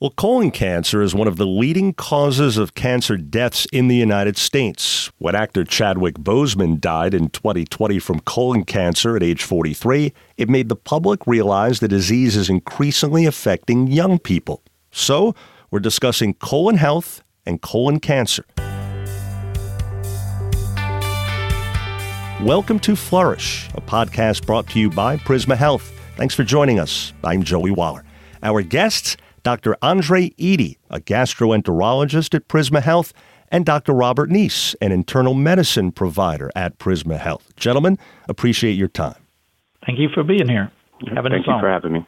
Well, colon cancer is one of the leading causes of cancer deaths in the United States. When actor Chadwick Boseman died in 2020 from colon cancer at age 43, it made the public realize the disease is increasingly affecting young people. So, we're discussing colon health and colon cancer. Welcome to Flourish, a podcast brought to you by Prisma Health. Thanks for joining us. I'm Joey Waller. Our guests, Dr. Andre Eaddy, a gastroenterologist at Prisma Health, and Dr. Robert Kneece, an internal medicine provider at Prisma Health. Gentlemen, appreciate your time. Thank you for being here. Having Thank you for having me.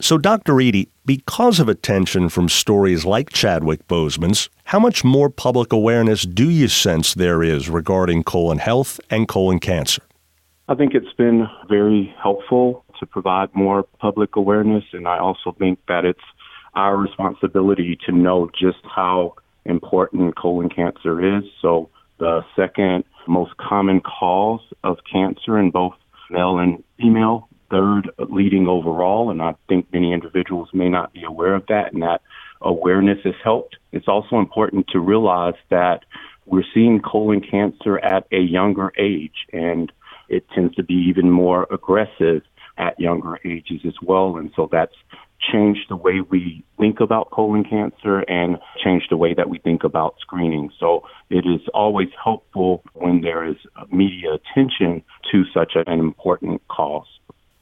So, Dr. Eaddy, because of attention from stories like Chadwick Boseman's, how much more public awareness do you sense there is regarding colon health and colon cancer? I think it's been very helpful to provide more public awareness, and I also think that it's our responsibility to know just how important colon cancer is. So, the second most common cause of cancer in both male and female, third leading overall, and I think many individuals may not be aware of that, and that awareness has helped. It's also important to realize that we're seeing colon cancer at a younger age, and it tends to be even more aggressive at younger ages as well. And so that's changed the way we think about colon cancer and change the way that we think about screening. So it is always helpful when there is media attention to such an important cause.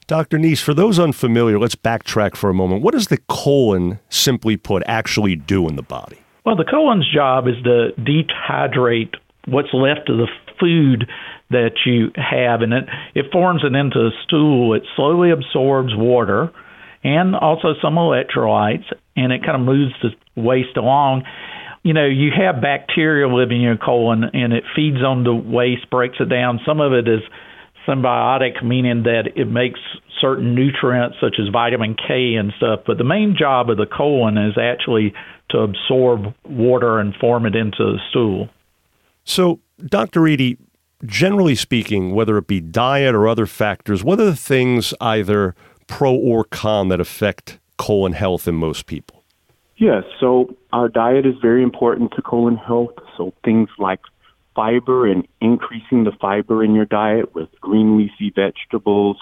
Dr. Kneece, for those unfamiliar, let's backtrack for a moment. What does the colon, simply put, actually do in the body? Well, the colon's job is to dehydrate what's left of the food that you have, and it, it forms it into a stool. It slowly absorbs water and also some electrolytes, and it kind of moves the waste along. You know, you have bacteria living in your colon, and it feeds on the waste, breaks it down. Some of it is symbiotic, meaning that it makes certain nutrients such as vitamin K and stuff. But the main job of the colon is actually to absorb water and form it into the stool. So, Dr. Eaddy, generally speaking, whether it be diet or other factors, what are the things either pro or con that affect colon health in most people? Yes, so our diet is very important to colon health. So things like fiber and increasing the fiber in your diet with green leafy vegetables,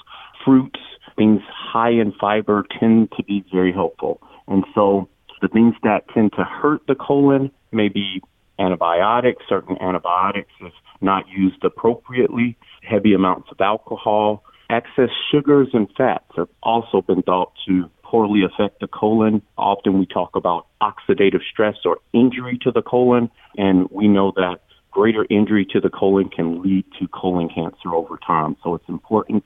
fruits, things high in fiber tend to be very helpful. And so the things that tend to hurt the colon may be antibiotics, certain antibiotics if not used appropriately, heavy amounts of alcohol, excess sugars and fats have also been thought to poorly affect the colon. Often we talk about oxidative stress or injury to the colon, and we know that greater injury to the colon can lead to colon cancer over time. So it's important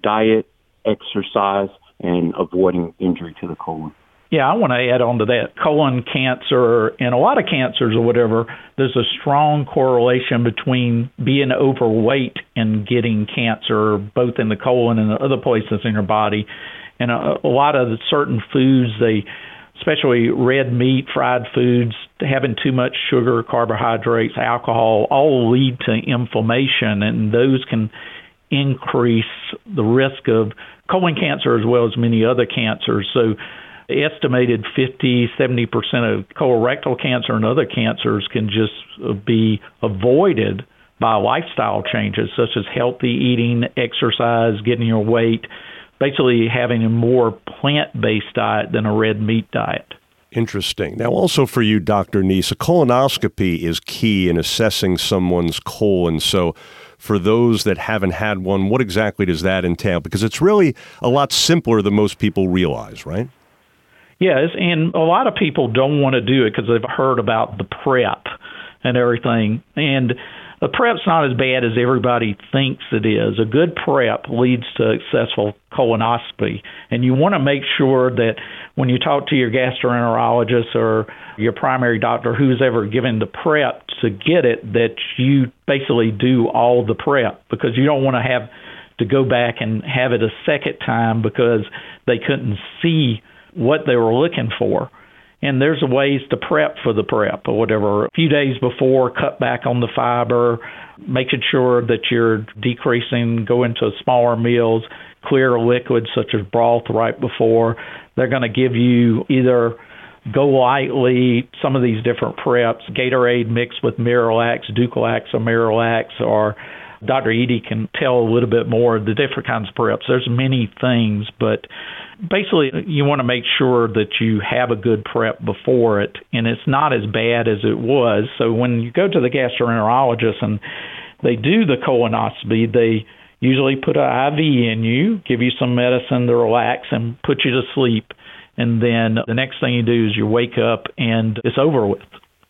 diet, exercise, and avoiding injury to the colon. Yeah, I want to add on to that. Colon cancer and a lot of cancers or whatever, there's a strong correlation between being overweight and getting cancer, both in the colon and the other places in your body. And a, a lot of certain foods, they, especially red meat, fried foods, having too much sugar, carbohydrates, alcohol, all lead to inflammation, and those can increase the risk of colon cancer as well as many other cancers. So estimated 50, 70% of colorectal cancer and other cancers can just uh, be avoided by lifestyle changes such as healthy eating, exercise, getting your weight, basically having a more plant based diet than a red meat diet. Interesting. Now, also for you, Dr. Kneece, a colonoscopy is key in assessing someone's colon. So, for those that haven't had one, what exactly does that entail? Because it's really a lot simpler than most people realize, right? Yes, and a lot of people don't want to do it because they've heard about the prep and everything. And the prep's not as bad as everybody thinks it is. A good prep leads to successful colonoscopy, and you want to make sure that when you talk to your gastroenterologist or your primary doctor who's ever given the prep to get it, that you basically do all the prep because you don't want to have to go back and have it a second time because they couldn't see what they were looking for. And there's ways to prep for the prep or whatever. A few days before, cut back on the fiber, making sure that you're decreasing, go into smaller meals, clear liquids such as broth right before. They're going to give you either GoLYTELY, some of these different preps, Gatorade mixed with Miralax, Dulcolax or Miralax, or Dr. Eaddy can tell a little bit more the different kinds of preps. There's many things, but basically you want to make sure that you have a good prep before it and it's not as bad as it was. So when you go to the gastroenterologist and they do the colonoscopy, they usually put an IV in you, give you some medicine to relax and put you to sleep. And then the next thing you do is you wake up and it's over with.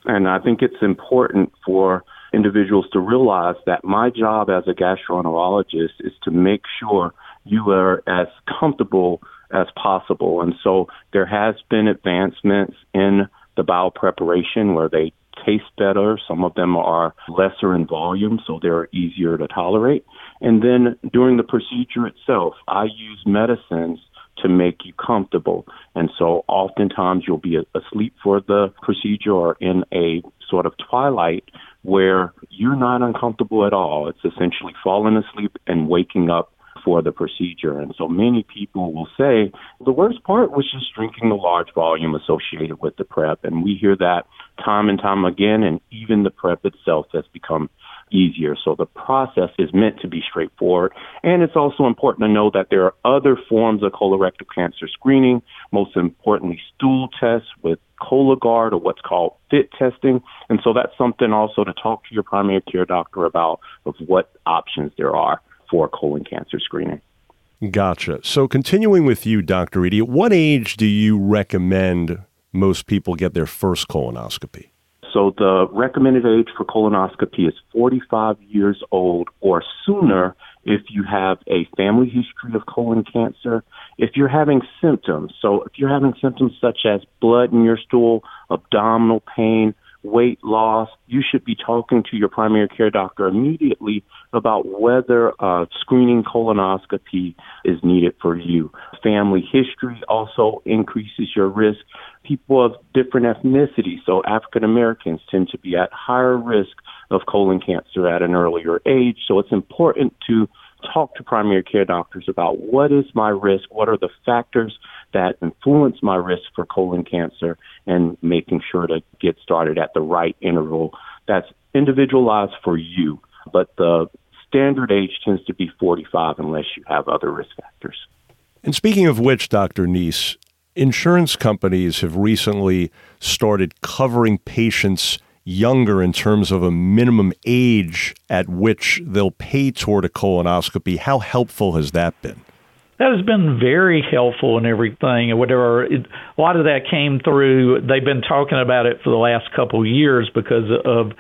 And I think it's important for individuals to realize that my job as a gastroenterologist is to make sure you are as comfortable as possible. And so there has been advancements in the bowel preparation where they taste better. Some of them are lesser in volume, so they're easier to tolerate. And then during the procedure itself, I use medicines to make you comfortable. And so oftentimes you'll be asleep for the procedure or in a sort of twilight where you're not uncomfortable at all. It's essentially falling asleep and waking up for the procedure. And so many people will say the worst part was just drinking the large volume associated with the prep. And we hear that time and time again, and even the prep itself has become easier. So the process is meant to be straightforward. And it's also important to know that there are other forms of colorectal cancer screening, most importantly, stool tests with Cologuard or what's called FIT testing. And so that's something also to talk to your primary care doctor about of what options there are for colon cancer screening. Gotcha. So, continuing with you, Dr. Eaddy, at what age do you recommend most people get their first colonoscopy? So, the recommended age for colonoscopy is 45 years old or sooner if you have a family history of colon cancer, if you're having symptoms. So, if you're having symptoms such as blood in your stool, abdominal pain, weight loss, you should be talking to your primary care doctor immediately about whether a screening colonoscopy is needed for you. Family history also increases your risk. People of different ethnicities, so African Americans, tend to be at higher risk of colon cancer at an earlier age. So it's important to talk to primary care doctors about what is my risk, what are the factors that influence my risk for colon cancer, and making sure to get started at the right interval that's individualized for you. But the standard age tends to be 45 unless you have other risk factors. And speaking of which, Dr. Kneece, insurance companies have recently started covering patients younger in terms of a minimum age at which they'll pay toward a colonoscopy. How helpful has that been? That has been very helpful in everything and whatever. It, a lot of that came through. They've been talking about it for the last couple of years because of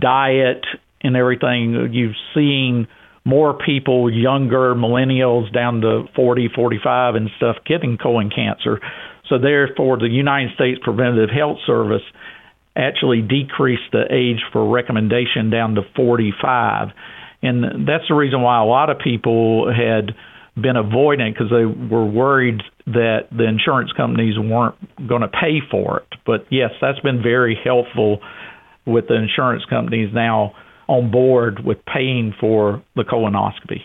diet and everything. You've seen more people, younger millennials down to 40, 45 and stuff, getting colon cancer. So therefore, the United States Preventive Health Service actually decreased the age for recommendation down to 45. And that's the reason why a lot of people had been avoiding because they were worried that the insurance companies weren't going to pay for it. But yes, that's been very helpful with the insurance companies now on board with paying for the colonoscopy.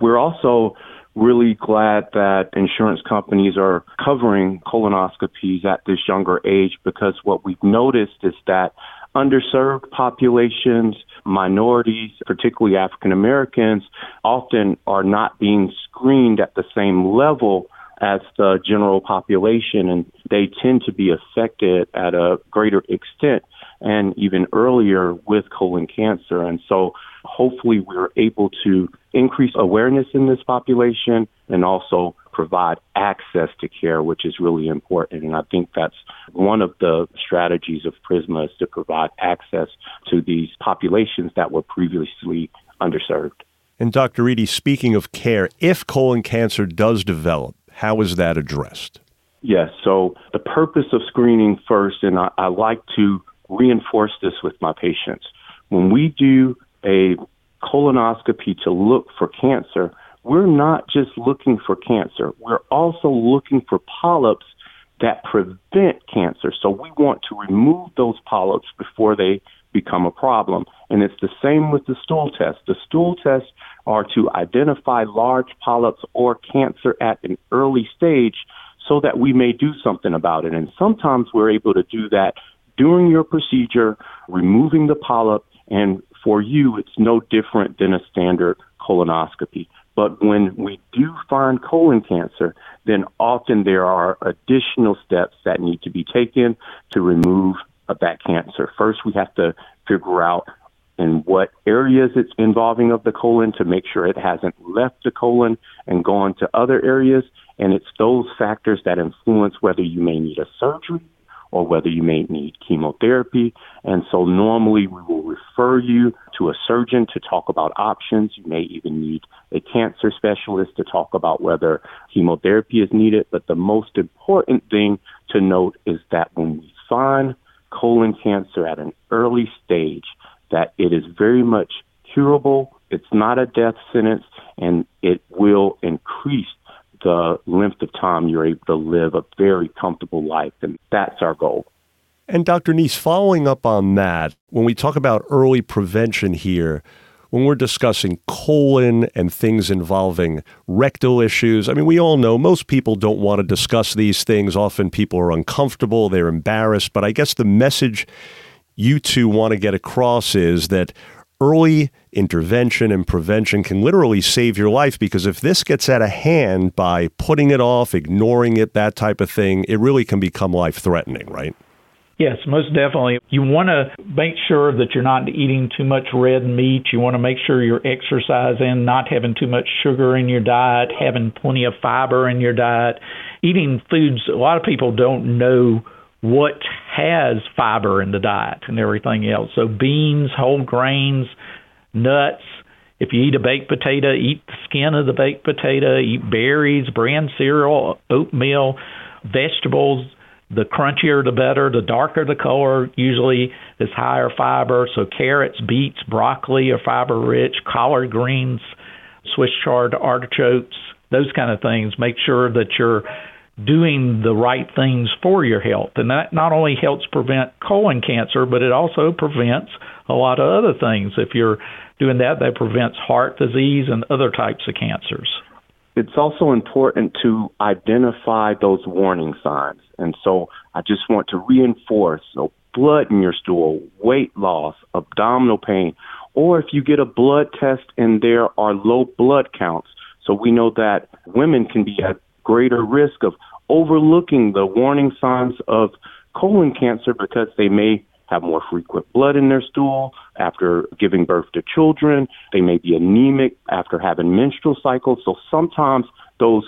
We're also really glad that insurance companies are covering colonoscopies at this younger age because what we've noticed is that underserved populations, minorities, particularly African Americans, often are not being screened at the same level as the general population, and they tend to be affected at a greater extent and even earlier with colon cancer. And so hopefully we're able to increase awareness in this population and also provide access to care, which is really important. And I think that's one of the strategies of Prisma is to provide access to these populations that were previously underserved. And Dr. Eaddy, speaking of care, if colon cancer does develop, how is that addressed? Yes, so the purpose of screening first, and I, I like to reinforce this with my patients. When we do a colonoscopy to look for cancer, we're not just looking for cancer, we're also looking for polyps that prevent cancer. So we want to remove those polyps before they become a problem. And it's the same with the stool test. The stool tests are to identify large polyps or cancer at an early stage so that we may do something about it. And sometimes we're able to do that during your procedure, removing the polyp, and for you, it's no different than a standard colonoscopy. But when we do find colon cancer, then often there are additional steps that need to be taken to remove that cancer. First, we have to figure out in what areas it's involving of the colon to make sure it hasn't left the colon and gone to other areas. And it's those factors that influence whether you may need a surgery or whether you may need chemotherapy. And so normally we will refer you to a surgeon to talk about options. You may even need a cancer specialist to talk about whether chemotherapy is needed. But the most important thing to note is that when we find colon cancer at an early stage, that it is very much curable. It's not a death sentence, and it will increase the length of time you're able to live a very comfortable life. And that's our goal. And Dr. Kneece, following up on that, when we talk about early prevention here, when we're discussing colon and things involving rectal issues, I mean, we all know most people don't want to discuss these things. Often people are uncomfortable, they're embarrassed. But I guess the message you two want to get across is that early intervention and prevention can literally save your life because if this gets out of hand by putting it off, ignoring it, that type of thing, it really can become life threatening, right? Yes, most definitely. You want to make sure that you're not eating too much red meat. You want to make sure you're exercising, not having too much sugar in your diet, having plenty of fiber in your diet, eating foods. A lot of people don't know what has fiber in the diet and everything else. So beans, whole grains, nuts. If you eat a baked potato, eat the skin of the baked potato. Eat berries, bran cereal, oatmeal, vegetables. The crunchier, the better. The darker the color, usually is higher fiber. So carrots, beets, broccoli are fiber rich. Collard greens, Swiss chard artichokes, those kind of things. Make sure that you're doing the right things for your health. And that not only helps prevent colon cancer, but it also prevents a lot of other things. If you're doing that, that prevents heart disease and other types of cancers. It's also important to identify those warning signs. And so I just want to reinforce so blood in your stool, weight loss, abdominal pain, or if you get a blood test and there are low blood counts. So we know that women can be at greater risk of overlooking the warning signs of colon cancer because they may have more frequent blood in their stool after giving birth to children. They may be anemic after having menstrual cycles. So sometimes those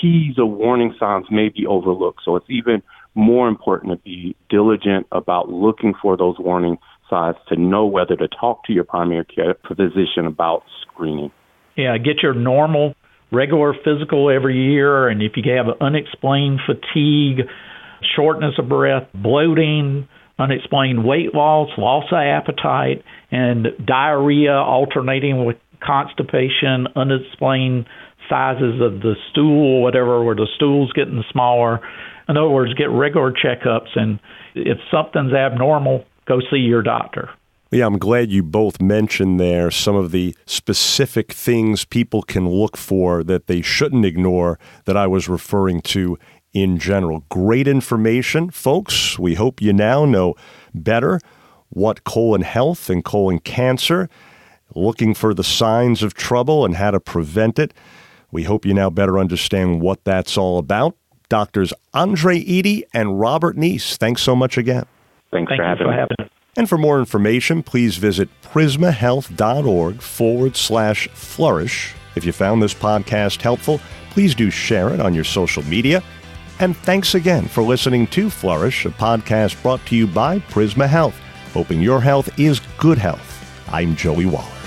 keys of warning signs may be overlooked. So it's even more important to be diligent about looking for those warning signs to know whether to talk to your primary care physician about screening. Yeah, get your normal regular physical every year, and if you have unexplained fatigue, shortness of breath, bloating, unexplained weight loss, loss of appetite, and diarrhea alternating with constipation, unexplained sizes of the stool, whatever, where the stool's getting smaller. In other words, get regular checkups, and if something's abnormal, go see your doctor. Yeah, I'm glad you both mentioned there some of the specific things people can look for that they shouldn't ignore that I was referring to in general. Great information, folks. We hope you now know better what colon health and colon cancer, looking for the signs of trouble and how to prevent it. We hope you now better understand what that's all about. Doctors Andre Eaddy and Robert Kneece, thanks so much again. Thanks Thank for having for me. And for more information, please visit prismahealth.org forward slash flourish. If you found this podcast helpful, please do share it on your social media. And thanks again for listening to Flourish, a podcast brought to you by Prisma Health, hoping your health is good health. I'm Joey Waller.